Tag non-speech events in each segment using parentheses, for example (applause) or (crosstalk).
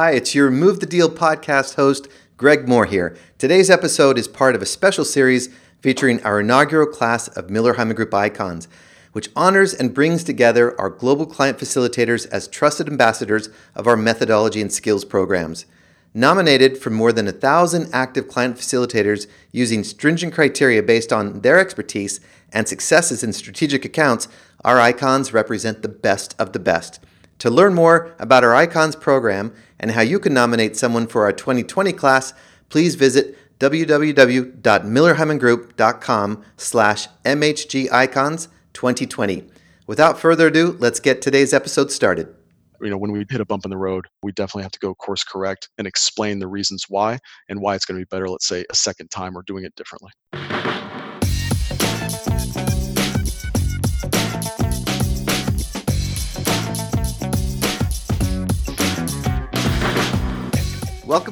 Hi, it's your Move the Deal podcast host, Greg Moore here. Today's episode is part of a special series featuring our inaugural class of Miller Heiman Group icons, which honors and brings together our global client facilitators as trusted ambassadors of our methodology and skills programs. Nominated from more than a thousand active client facilitators using stringent criteria based on their expertise and successes in strategic accounts, our icons represent the best of the best. To learn more about our Icons program and how you can nominate someone for our 2020 class, please visit www.millerheimangroup.com slash mhgicons 2020. Without further ado, let's get today's episode started. You know, when we hit a bump in the road, we definitely have to go course correct and explain the reasons why and why it's going to be better, let's say, a second time or doing it differently.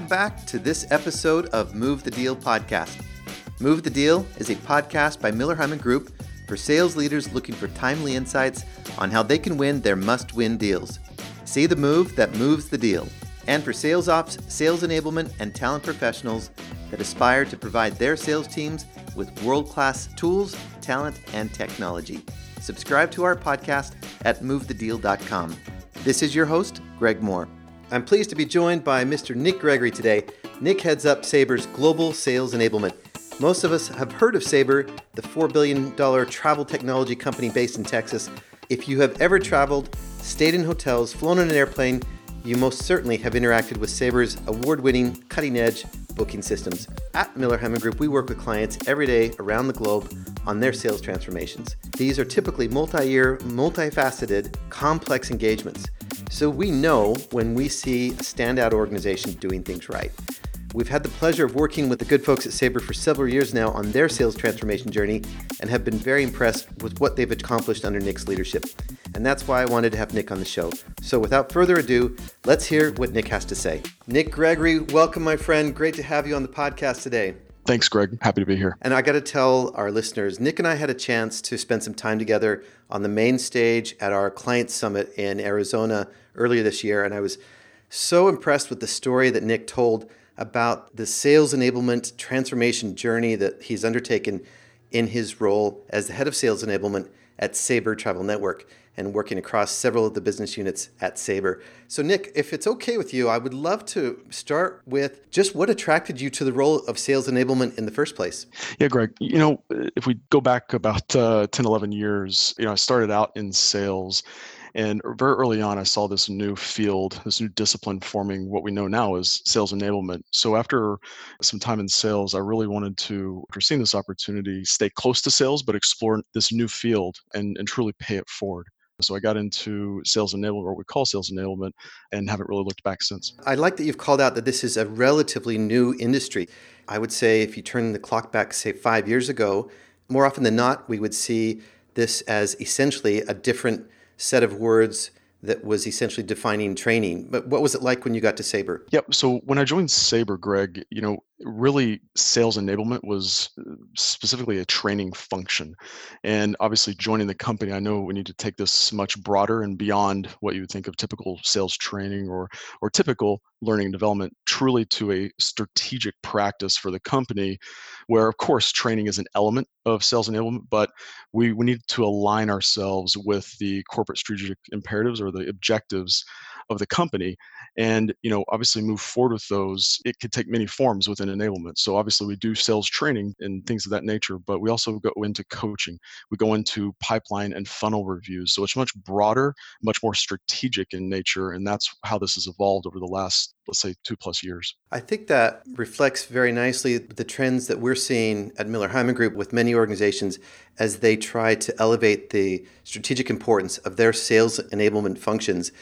Back to this episode of Move the Deal podcast. Move the Deal is a podcast by Miller Heiman Group for sales leaders looking for timely insights on how they can win their must win deals. See the move that moves the deal. And for sales ops, sales enablement, and talent professionals that aspire to provide their sales teams with world class tools, talent, and technology. Subscribe to our podcast at movethedeal.com. This is your host, Greg Moore. I'm pleased to be joined by Mr. Nick Gregory today. Nick heads up Sabre's global sales enablement. Most of us have heard of Sabre, the $4 billion travel technology company based in Texas. If you have ever traveled, stayed in hotels, flown on an airplane, you most certainly have interacted with Sabre's award winning, cutting edge booking systems. At Miller Heiman Group, we work with clients every day around the globe on their sales transformations. These are typically multi year, multifaceted, complex engagements. So we know when we see a standout organization doing things right. We've had the pleasure of working with the good folks at Sabre for several years now on their sales transformation journey and have been very impressed with what they've accomplished under Nick's leadership. And that's why I wanted to have Nick on the show. So without further ado, let's hear what Nick has to say. Nick Gregory, welcome, my friend. Great to have you on the podcast today. Thanks, Greg. Happy to be here. And I got to tell our listeners, Nick and I had a chance to spend some time together on the main stage at our client summit in Arizona earlier this year. And I was so impressed with the story that Nick told about the sales enablement transformation journey that he's undertaken in his role as the head of sales enablement at Sabre Travel Network and working across several of the business units at Sabre. So, Nick, if it's okay with you, I would love to start with just what attracted you to the role of sales enablement in the first place. Yeah, Greg, you know, if we go back about uh, 10, 11 years, you know, I started out in sales. And very early on, I saw this new field, this new discipline forming what we know now as sales enablement. So after some time in sales, I really wanted to, after seeing this opportunity, stay close to sales, but explore this new field and, and truly pay it forward. So I got into sales enablement, or what we call sales enablement, and haven't really looked back since. I like that you've called out that this is a relatively new industry. I would say if you turn the clock back, say five years ago, more often than not, we would see this as essentially a different set of words that was essentially defining training. But what was it like when you got to Sabre? Yep. So when I joined Sabre, Greg, you know, really sales enablement was uh, specifically a training function. And obviously joining the company, I know we need to take this much broader and beyond what you would think of typical sales training or or typical learning and development truly to a strategic practice for the company where of course training is an element of sales enablement but we, we need to align ourselves with the corporate strategic imperatives or the objectives of the company and you know obviously move forward with those it could take many forms within enablement. So obviously we do sales training and things of that nature but we also go into coaching. We go into pipeline and funnel reviews. So it's much broader much more strategic in nature and that's how this has evolved over the last let's say two plus years. I think that reflects very nicely the trends that we're seeing at miller heiman group with many organizations as they try to elevate the strategic importance of their sales enablement functions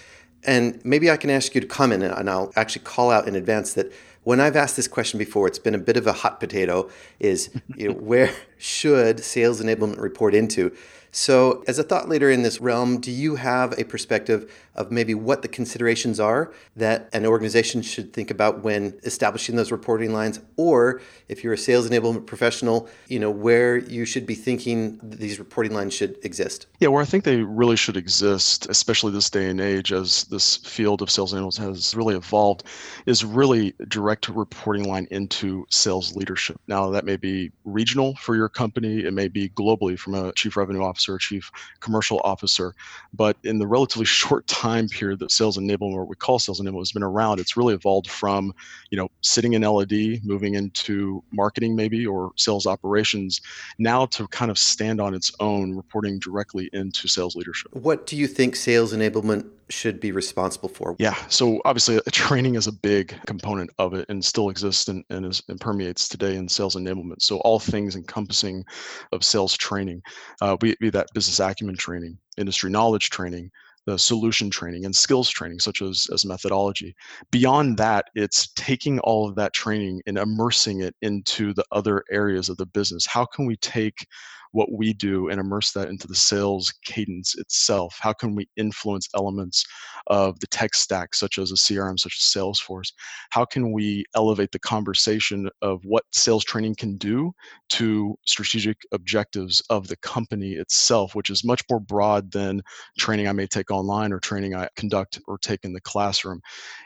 and maybe I can ask you to comment, and I'll actually call out in advance that when I've asked this question before, it's been a bit of a hot potato. Is you know, (laughs) where should sales enablement report into? So, as a thought leader in this realm, do you have a perspective of maybe what the considerations are that an organization should think about when establishing those reporting lines? Or if you're a sales enablement professional, you know, where you should be thinking these reporting lines should exist? Yeah, where I think they really should exist, especially this day and age as this field of sales enablement has really evolved, is really direct reporting line into sales leadership. Now, that may be regional for your company, it may be globally from a chief revenue officer chief commercial officer. But in the relatively (laughs) short time period that sales enablement, or we call sales enablement, has been around, it's really evolved from, you know, sitting in L&D, moving into marketing maybe or sales operations, now to kind of stand on its own, reporting directly into sales leadership. What do you think sales enablement should be responsible for? Yeah, so obviously (laughs) training is a big component of it and still exists and, and, is, and permeates today in sales enablement. So all things encompassing of sales training, uh, be, be that business acumen training, industry knowledge training, the solution training and skills training such as as methodology. Beyond that it's taking all of that training and immersing it into the other areas of the business. How can we take what we do and immerse that into the sales cadence itself? How can we influence elements of the tech stack, such as a CRM, such as Salesforce? How can we elevate the conversation of what sales training can do to strategic objectives of the company itself, which is much more broad than training I may take online or training I conduct or take in the classroom?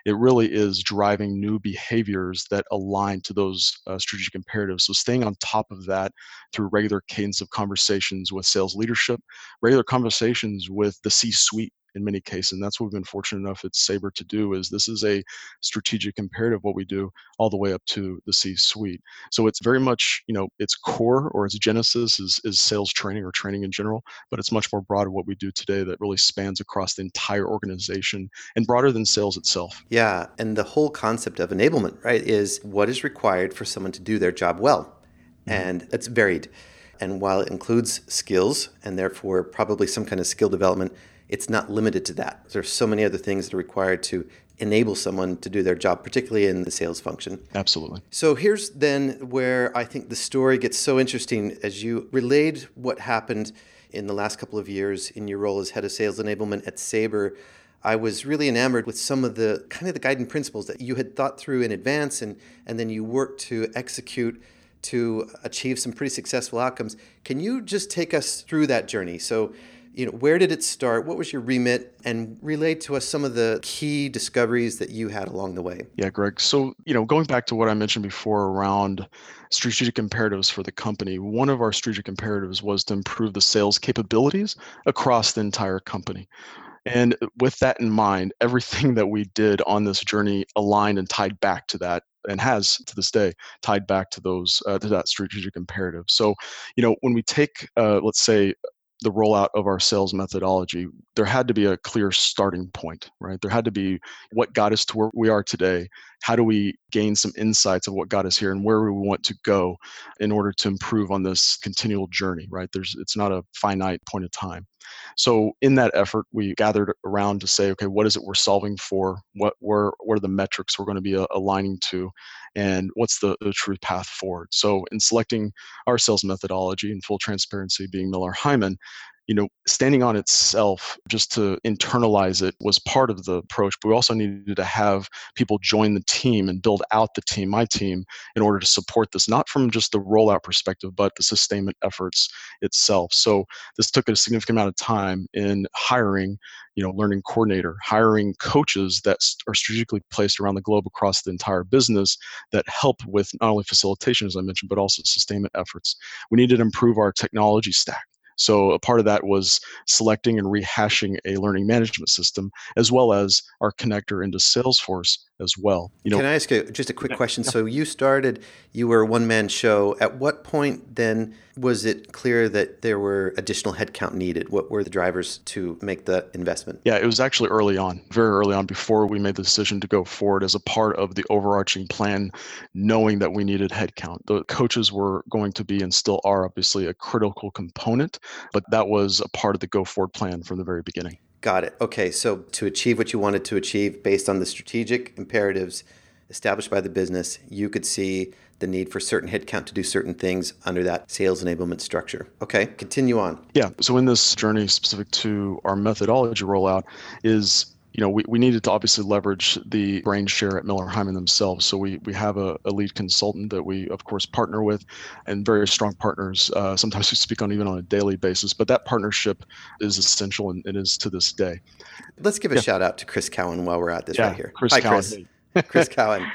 It really is driving new behaviors that align to those uh, strategic imperatives. So, staying on top of that through regular cadence of conversations with sales leadership, regular conversations with the C-suite in many cases. And that's what we've been fortunate enough at Sabre to do is this is a strategic imperative what we do all the way up to the C-suite. So it's very much, you know, its core or its genesis is, is sales training or training in general, but it's much more broad what we do today that really spans across the entire organization and broader than sales itself. Yeah. And the whole concept of enablement, right, is what is required for someone to do their job well. Mm-hmm. And it's varied. And while it includes skills and therefore probably some kind of skill development, it's not limited to that. There's so many other things that are required to enable someone to do their job, particularly in the sales function. Absolutely. So here's then where I think the story gets so interesting as you relayed what happened in the last couple of years in your role as head of sales enablement at Sabre. I was really enamored with some of the kind of the guiding principles that you had thought through in advance and, and then you worked to execute to achieve some pretty successful outcomes. Can you just take us through that journey? So, you know, where did it start? What was your remit? And relate to us some of the key discoveries that you had along the way. Yeah, Greg. So, you know, going back to what I mentioned before around strategic imperatives for the company, one of our strategic imperatives was to improve the sales capabilities across the entire company. And with that in mind, everything that we did on this journey aligned and tied back to that and has to this day tied back to those uh, to that strategic imperative. So, you know, when we take, uh, let's say, the rollout of our sales methodology, there had to be a clear starting point, right? There had to be what got us to where we are today. How do we gain some insights of what got us here and where we want to go in order to improve on this continual journey, right? There's it's not a finite point of time. So in that effort, we gathered around to say, okay, what is it we're solving for? What were what are the metrics we're going to be uh, aligning to, and what's the, the true path forward? So in selecting our sales methodology, and full transparency, being Miller Heiman, you know, standing on itself just to internalize it was part of the approach. But we also needed to have people join the team and build out the team, my team, in order to support this, not from just the rollout perspective, but the sustainment efforts itself. So this took a significant amount of time in hiring, you know, learning coordinator, hiring coaches that are strategically placed around the globe across the entire business that help with not only facilitation, as I mentioned, but also sustainment efforts. We needed to improve our technology stack so a part of that was selecting and rehashing a learning management system, as well as our connector into Salesforce as well. You know, can I ask you just a quick question? So you started, you were a one man show. At what point then was it clear that there were additional headcount needed? What were the drivers to make the investment? Yeah, it was actually early on, very early on, before we made the decision to go forward as a part of the overarching plan, knowing that we needed headcount. The coaches were going to be and still are obviously a critical component, but that was a part of the go forward plan from the very beginning. Got it. Okay, so to achieve what you wanted to achieve based on the strategic imperatives, established by the business, you could see the need for certain headcount to do certain things under that sales enablement structure. Okay, continue on. Yeah. So in this journey specific to our methodology rollout is you know, we, we needed to obviously leverage the brain share at Miller Heiman themselves. So we, we have a, a lead consultant that we, of course, partner with and very strong partners. Uh, sometimes we speak on even on a daily basis, but that partnership is essential and it is to this day. Let's give a yeah. shout out to Chris Cowan while we're at this yeah, right here. Chris Hi, Cowan. Chris. Chris Cowan.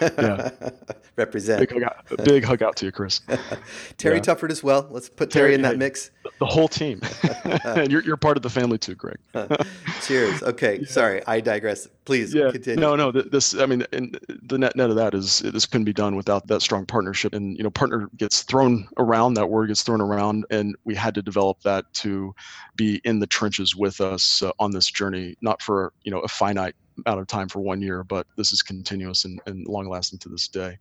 Yeah. (laughs) Represent. Big hug, out, big hug out to you, Chris. (laughs) Terry yeah. Tufford as well. Let's put Terry, Terry in that mix. The whole team. (laughs) and you're, you're part of the family too, Greg. Cheers. Okay. Yeah. Sorry, I digress. Please yeah. continue. No, no. This, I mean, the net net of that is this couldn't be done without that strong partnership. And you know, partner gets thrown around. That word gets thrown around, and we had to develop that to be in the trenches with us uh, on this journey, not for you know a finite out of time for one year, but this is continuous and, and long lasting to this day.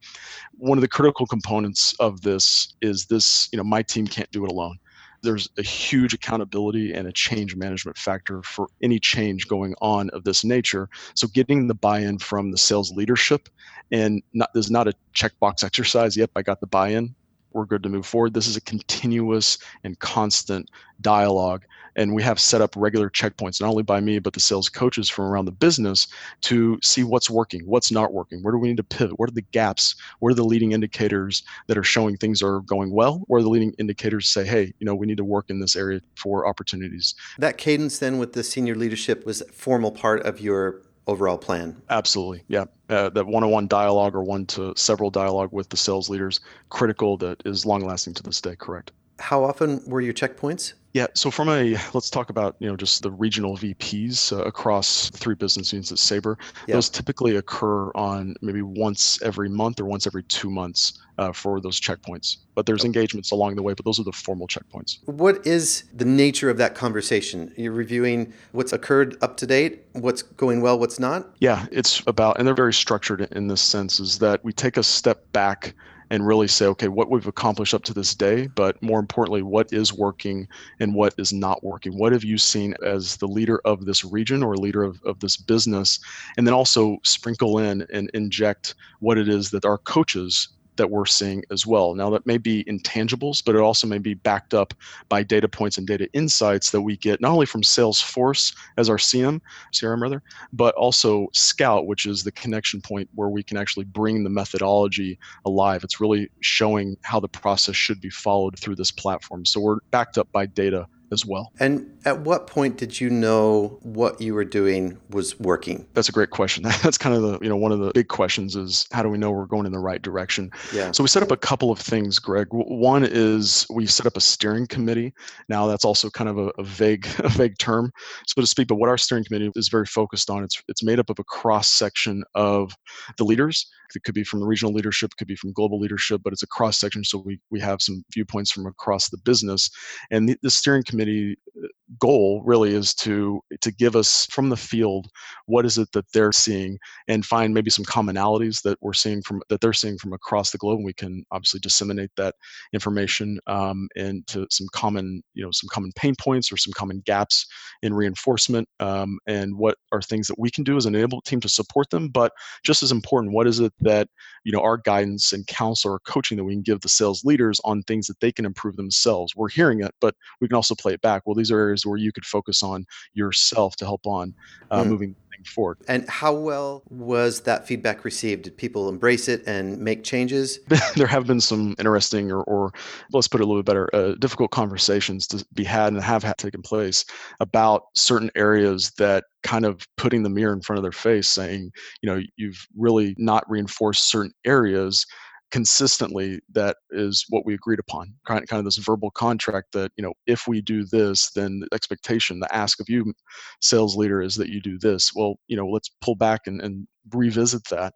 One of the critical components of this is this, you know, my team can't do it alone. There's a huge accountability and a change management factor for any change going on of this nature. So getting the buy-in from the sales leadership and not there's not a checkbox exercise. Yep, I got the buy-in we're good to move forward. This is a continuous and constant dialogue. And we have set up regular checkpoints, not only by me, but the sales coaches from around the business to see what's working, what's not working, where do we need to pivot, what are the gaps, what are the leading indicators that are showing things are going well, where are the leading indicators say, hey, you know, we need to work in this area for opportunities. That cadence then with the senior leadership was a formal part of your overall plan. Absolutely. Yeah. Uh, that one on one dialogue or one to several dialogue with the sales leaders, critical that is long lasting to this day. Correct. How often were your checkpoints? Yeah, so from a let's talk about you know just the regional VPs uh, across three business units at Sabre. Yeah. Those typically occur on maybe once every month or once every two months uh, for those checkpoints. But there's okay. engagements along the way, but those are the formal checkpoints. What is the nature of that conversation? You're reviewing what's occurred up to date, what's going well, what's not. Yeah, it's about, and they're very structured in this sense, is that we take a step back and really say, okay, what we've accomplished up to this day, but more importantly, what is working and what is not working? What have you seen as the leader of this region or leader of, of this business? And then also sprinkle in and inject what it is that our coaches that we're seeing as well. Now, that may be intangibles, but it also may be backed up by data points and data insights that we get not only from Salesforce as our CM, CRM rather, but also Scout, which is the connection point where we can actually bring the methodology alive. It's really showing how the process should be followed through this platform. So we're backed up by data as well. And at what point did you know what you were doing was working? That's a great question. (laughs) That's kind of the, you know, one of the big questions is how do we know we're going in the right direction? Yeah. So we set up a couple of things, Greg. One is we set up a steering committee. Now that's also kind of a, a vague, (laughs) a vague term, so to speak. But what our steering committee is very focused on, it's it's made up of a cross section of the leaders. It could be from the regional leadership, it could be from global leadership, but it's a cross section. So we we have some viewpoints from across the business, and the, the steering committee committee uh, goal really is to to give us from the field what is it that they're seeing and find maybe some commonalities that we're seeing from that they're seeing from across the globe and we can obviously disseminate that information um, into some common you know some common pain points or some common gaps in reinforcement um, and what are things that we can do as an enable team to support them. But just as important what is it that you know our guidance and counsel or coaching that we can give the sales leaders on things that they can improve themselves? We're hearing it but we can also play it back. Well these are areas where you could focus on yourself to help on uh, mm. moving forward. And how well was that feedback received? Did people embrace it and make changes? (laughs) there have been some interesting, or, or let's put it a little bit better, uh, difficult conversations to be had and have had taken place about certain areas that kind of putting the mirror in front of their face, saying, you know, you've really not reinforced certain areas consistently that is what we agreed upon kind of, kind of this verbal contract that you know if we do this then the expectation the ask of you sales leader is that you do this. Well you know let's pull back and, and revisit that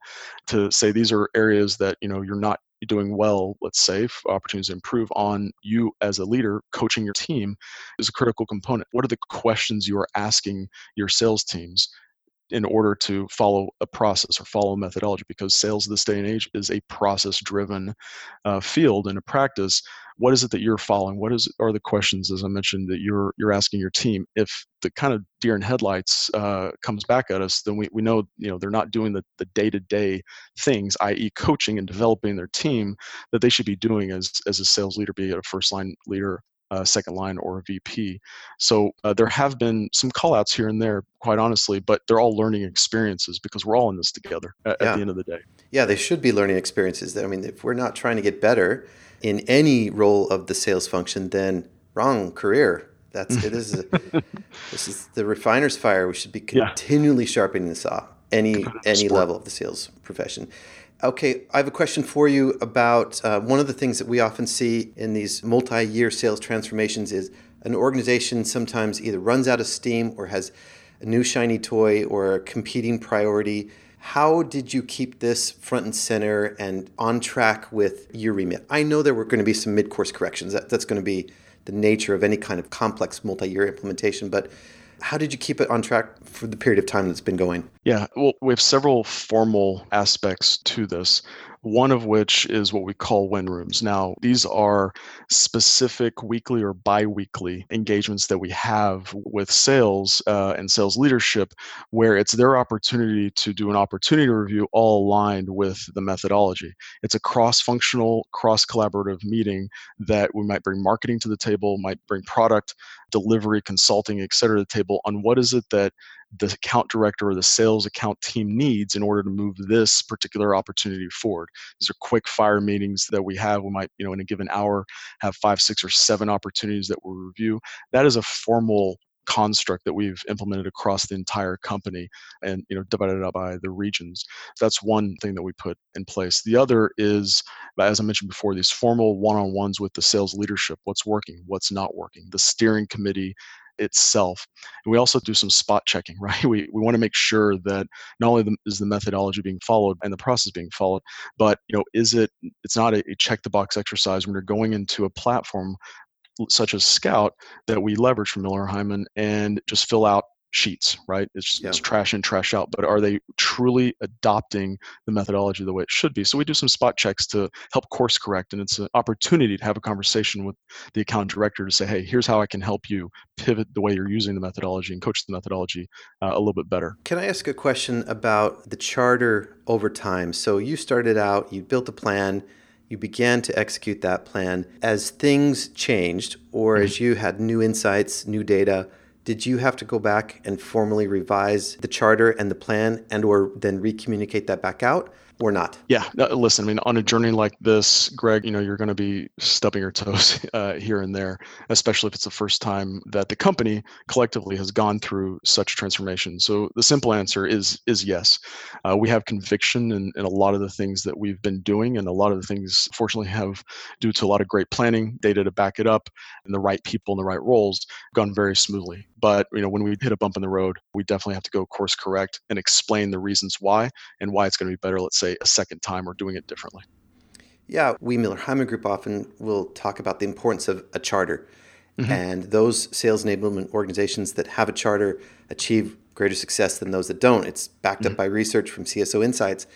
to say these are areas that you know you're not doing well let's say opportunities to improve on you as a leader coaching your team is a critical component. What are the questions you are asking your sales teams in order to follow a process or follow a methodology because sales this day and age is a process driven uh, field and a practice. What is it that you're following? What is are the questions as i mentioned that you're you're asking your team? If the kind of deer in headlights uh, comes back at us then we, we know you know they're not doing the, the day-to-day things i.e coaching and developing their team that they should be doing as as a sales leader be it a first line leader uh, second line or a VP. So uh, there have been some callouts here and there, quite honestly, but they're all learning experiences because we're all in this together at, yeah. at, the end of the day. Yeah, they should be learning experiences. I mean, if we're not trying to get better in any role of the sales function, then wrong career. That's it is. A, (laughs) this is the refiner's fire. We should be continually yeah. sharpening the saw any (laughs) any Sport. level of the sales profession. Okay, I have a question for you about uh, one of the things that we often see in these multi year sales transformations is an organization sometimes either runs out of steam or has a new shiny toy or a competing priority. How did you keep this front and center and on track with your remit? I know there were going to be some mid course corrections. That, that's going to be the nature of any kind of complex multi year implementation, but how did you keep it on track for the period of time that's been going? Yeah, well, we have several formal aspects to this one of which is what we call win rooms. Now, these are specific weekly or bi weekly engagements that we have with sales uh, and sales leadership, where it's their opportunity to do an opportunity review all aligned with the methodology. It's a cross functional, cross collaborative meeting that we might bring marketing to the table, might bring product, delivery, consulting, et cetera, to the table on what is it that the account director or the sales account team needs in order to move this particular opportunity forward. These are quick fire meetings that we have. We might, you know, in a given hour have five, six, or seven opportunities that we'll review. That is a formal construct that we've implemented across the entire company and you know divided up by the regions that's one thing that we put in place the other is as i mentioned before these formal one-on-ones with the sales leadership what's working what's not working the steering committee itself. And we also do some spot checking, (laughs) right? We, we want to make sure that not only the, is the methodology being followed and the process being followed, but you know, is it? It's not a, a check the box exercise when you're going into a platform such as Scout that we leverage from Miller Heiman and just fill out sheets, right? It's, yeah. it's trash in, trash out. But are they truly adopting the methodology the way it should be? So we do some spot checks to help course correct, and it's an opportunity to have a conversation with the account director to say, hey, here's how I can help you pivot the way you're using the methodology and coach the methodology uh, a little bit better. Can I ask a question about the charter over time? So you started out, you built a plan. You began to execute that plan. As things changed, or as you had new insights, new data, did you have to go back and formally revise the charter and the plan and or then recommunicate that back out or not? Yeah, listen, I mean, on a journey like this, Greg, you know, you're going to be stubbing your toes (laughs) uh, here and there, especially if it's the first time that the company collectively has gone through such transformation. So the simple answer is is yes. Uh, we have conviction in, in a lot of the things that we've been doing, and a lot of the things, fortunately, have due to a lot of great planning, data to back it up, and the right people in the right roles, gone very smoothly. But you know, when we hit a bump in the road, we definitely have to go course correct and explain the reasons why and why it's going to be better. Let's say a second time or doing it differently. Yeah, we Miller Heiman Group often will talk about the importance of a charter. Mm-hmm. And those sales enablement organizations that have a charter achieve greater success than those that don't. It's backed mm-hmm. up by research from CSO Insights.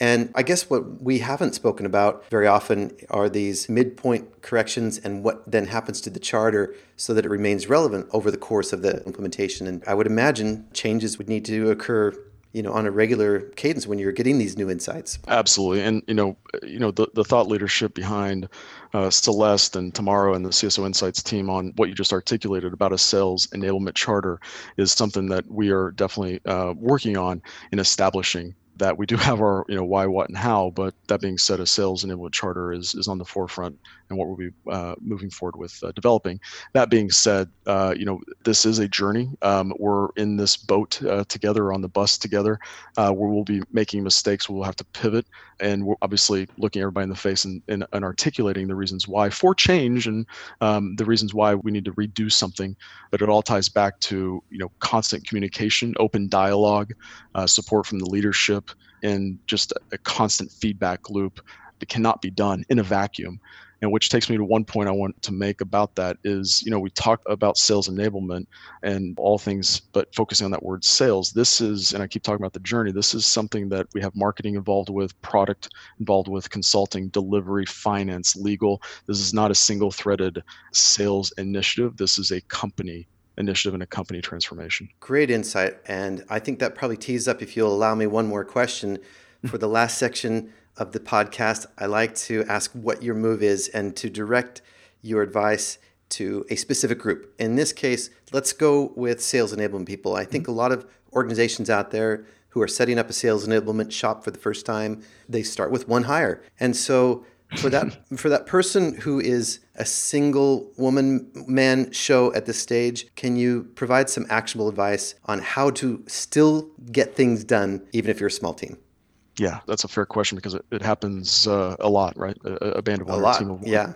And I guess what we haven't spoken about very often are these midpoint corrections and what then happens to the charter so that it remains relevant over the course of the implementation. And I would imagine changes would need to occur you know on a regular cadence when you're getting these new insights absolutely and you know you know the, the thought leadership behind uh, celeste and Tamara and the cso insights team on what you just articulated about a sales enablement charter is something that we are definitely uh, working on in establishing that we do (laughs) have our you know why what and how but that being said a sales enablement charter is is on the forefront and what we'll be uh, moving forward with uh, developing. That being said uh, you know this is a journey. Um, we're in this boat uh, together on the bus together. Uh, where we'll be making mistakes. We'll have to pivot. And we're obviously looking everybody in the face and, and, and articulating the reasons why for change and um, the reasons why we need to redo something. But it all ties back to you know constant communication open dialogue uh, support from the leadership and just a, a constant feedback loop that cannot be done in a vacuum And which takes me to one point I want to make about that is, you know, we talk about sales enablement and all things, but focusing on that word sales. This is, and I keep talking about the journey, this is something that we have marketing involved with, product involved with, consulting, delivery, finance, legal. This is not a single threaded sales initiative. This is a company initiative and a company transformation. Great insight. And I think that probably tees up, if you'll allow me one more question hmm. for the last section of the podcast. I like to ask what your move is and to direct your advice to a specific group. In this case, let's go with sales enablement people. I think hmm. a lot of organizations out there who are setting up a sales enablement shop for the first time, they start with one hire. And so for that for that person who is a single woman man show at this stage can you provide some actionable advice on how to still get things done even if you're a small team? Yeah that's a fair question because it, it happens uh, a lot right? A, a band of one a lot. a team of one. yeah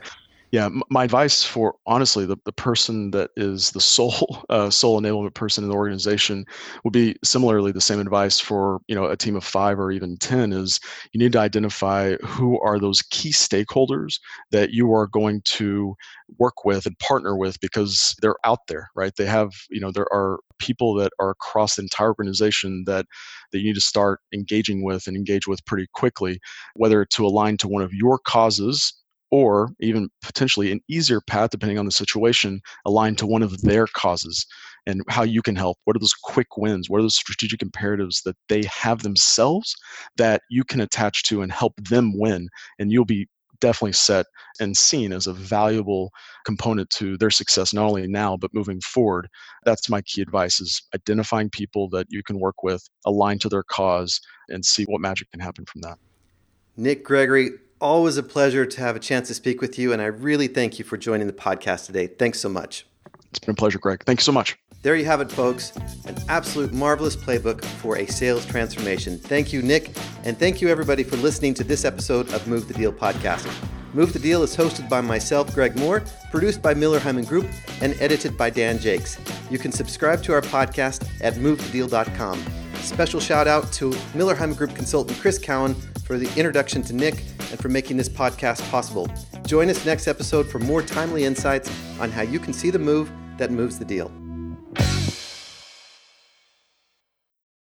yeah my advice for honestly the, the person that is the sole (laughs) uh, sole enablement person in the organization would be similarly the same advice for you know a team of five or even ten is you need to identify who are those key stakeholders that you are going to work with and partner with because they're out there right? They have you know there are people that are across the entire organization that that you need to start engaging with and engage with pretty quickly whether to align to one of your causes or even potentially an easier path, depending on the situation, aligned to one of their causes and how you can help. What are those quick wins? What are those strategic imperatives that they have themselves that you can attach to and help them win? And you'll be definitely set and seen as a valuable component to their success not only now but moving forward that's my key advice is identifying people that you can work with align to their cause and see what magic can happen from that nick gregory always a pleasure to have a chance to speak with you, and I really thank you for joining the podcast today. Thanks so much. It's been a pleasure, Greg. Thank you so much. There you have it, folks. An absolute marvelous playbook for a sales transformation. Thank you, Nick, and thank you, everybody, for listening to this episode of Move the Deal podcast. Move the Deal is hosted by myself, Greg Moore, produced by Miller Heiman Group, and edited by Dan Jakes. You can subscribe to our podcast at movethedeal.com. Special shout out to Miller Heiman Group consultant Chris Cowan for the introduction to Nick and for making this podcast possible. Join us next episode for more timely insights on how you can see the move that moves the deal.